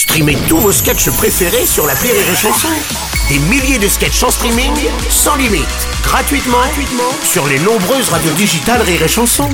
Streamez tous vos sketchs préférés sur la Rire et Chanson. Des milliers de sketchs en streaming, sans limite, gratuitement, gratuitement sur les nombreuses radios digitales Rire et Chanson.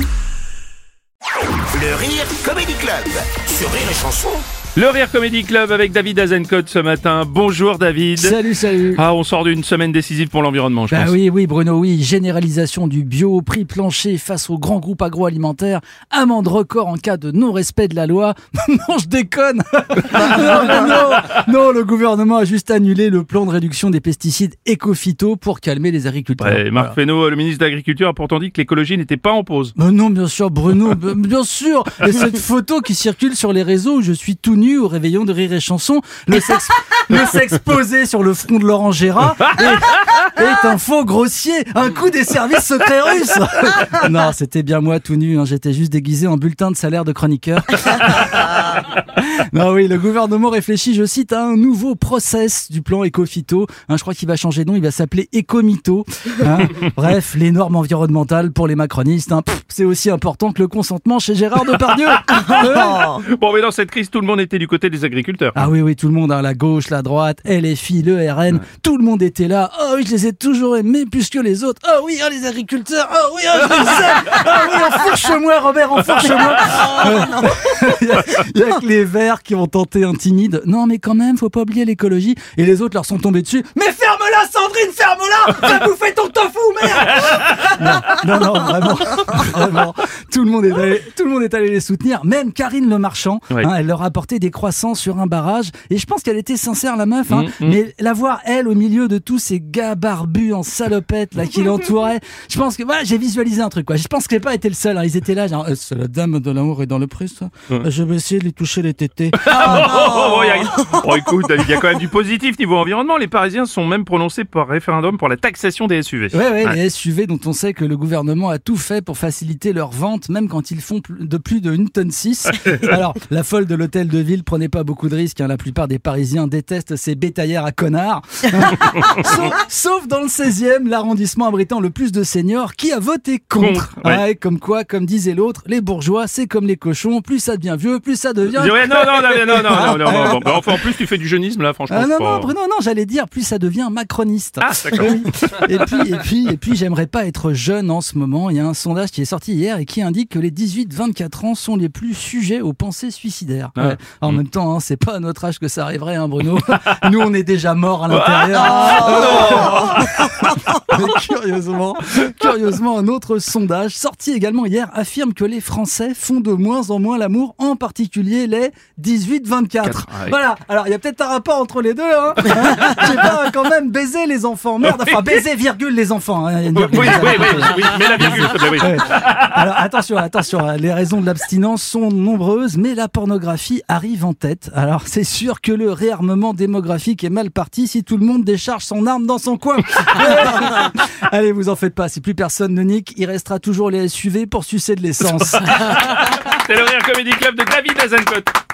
Le Rire Comedy Club sur Rire et Chanson. Le Rire Comedy Club avec David Azencott ce matin. Bonjour David. Salut, salut. Ah, on sort d'une semaine décisive pour l'environnement, je Bah pense. oui, oui, Bruno, oui. Généralisation du bio, prix plancher face aux grands groupes agroalimentaires, amende record en cas de non-respect de la loi. non, je déconne. non, non, non. Non, le gouvernement a juste annulé le plan de réduction des pesticides éco-phyto pour calmer les agriculteurs. Ouais, Marc Voilà. Fesneau, le ministre de l'Agriculture, a pourtant dit que l'écologie n'était pas en pause. Mais non, bien sûr, Bruno, bien sûr. Et cette photo qui circule sur les réseaux où je suis tout nu au réveillon de rire et chanson, le sexe, le sexe posé sur le front de Laurent Gérard est, est un faux grossier, un coup des services secrets russes. Non, c'était bien moi tout nu, hein, j'étais juste déguisé en bulletin de salaire de chroniqueur. Non, oui, le gouvernement réfléchit, je cite, à un nouveau process du plan éco-phyto. Hein, je crois qu'il va changer de nom, il va s'appeler Écomito. Hein. Bref, les normes environnementales pour les macronistes, hein, c'est aussi important que le consentement chez Gérard Depardieu. Bon, mais dans cette crise, tout le monde était du côté des agriculteurs. Ah oui, oui, tout le monde, hein, la gauche, la droite, LFI, le RN, tout le monde était là. Oh oui, je les ai toujours aimés plus que les autres. Oh oui, oh, les agriculteurs. Oh oui, oh, je les aime. Oh oui, enfourche-moi, Robert, enfourche-moi. Il y, a- il y a que les verts qui ont tenté un timide. Non, mais quand même, faut pas oublier l'écologie. Et les autres leur sont tombés dessus. Mais ferme-la, Sandrine, ferme-la. Va bouffer ton tofu, merde. Non, non, non, vraiment, vraiment. Tout le monde est allé, monde est allé les soutenir. Même Karine Le Marchand, Ouais. hein, elle leur a apporté des croissants sur un barrage. Et je pense qu'elle était sincère, la meuf. Hein, Mm, mm. Mais la voir, elle, au milieu de tous ces gars barbus en salopette là qui l'entouraient, je pense que voilà, j'ai visualisé un truc. Quoi. Je pense que j'ai pas été le seul. hein. Ils étaient là, genre, Euh, c'est la dame de l'amour et dans le prix, ça. Ouais. Je vais essayer de lui toucher les tétés. Oh, oh, oh, il y a- oh, écoute, il y a quand même du positif niveau environnement. Les Parisiens sont même prononcés par référendum pour la taxation des SUV. Ouais, ouais, Ouais. les SUV dont on sait que le gouvernement a tout fait pour faciliter leur vente, même quand ils font de plus de 1 tonne 6. Alors, la folle de l'hôtel de ville prenait pas beaucoup de risques. hein. La plupart des Parisiens détestent ces bétaillères à connards. sauf, sauf dans le 16e, l'arrondissement abritant le plus de seniors qui a voté contre. Contre, ouais. Ouais, comme quoi, comme disait l'autre, les bourgeois, c'est comme les cochons. Plus ça devient vieux, plus ça devient... Ouais, non, non, non, non, non, non, non, non, non. Bah, Enfin, en plus, tu fais du jeunisme, là, franchement. Ah non, pas- non, Bruno, non, j'allais dire, plus ça devient macroniste. Ah, d'accord. Et puis, et puis, et puis, j'aimerais pas être jeune en ce moment. Il y a un sondage qui est sorti hier et qui indique que les 18-24 ans sont les plus sujets aux pensées suicidaires. Ah. Ouais. En même temps, hein, c'est pas à notre âge que ça arriverait, hein, Bruno. Nous, on est déjà morts à l'intérieur. Mais curieusement, curieusement, un autre sondage sorti également hier affirme que les Français font de moins en moins l'amour, en particulier les 18-24. Quatre, ah oui. Voilà. Alors, il y a peut-être un rapport entre les deux, hein. Je sais pas, quand même, baiser les enfants. Merde, enfin, baiser, virgule, les enfants. hein. Il y a une Oui, oui, oui, oui, oui, mais la virgule, oui. Alors attention, attention, les raisons de l'abstinence sont nombreuses, mais la pornographie arrive en tête. Alors c'est sûr que le réarmement démographique est mal parti si tout le monde décharge son arme dans son coin. Allez, vous en faites pas, si plus personne ne nique, il restera toujours les SUV pour sucer de l'essence. C'est le Comedy Club de David Azencott.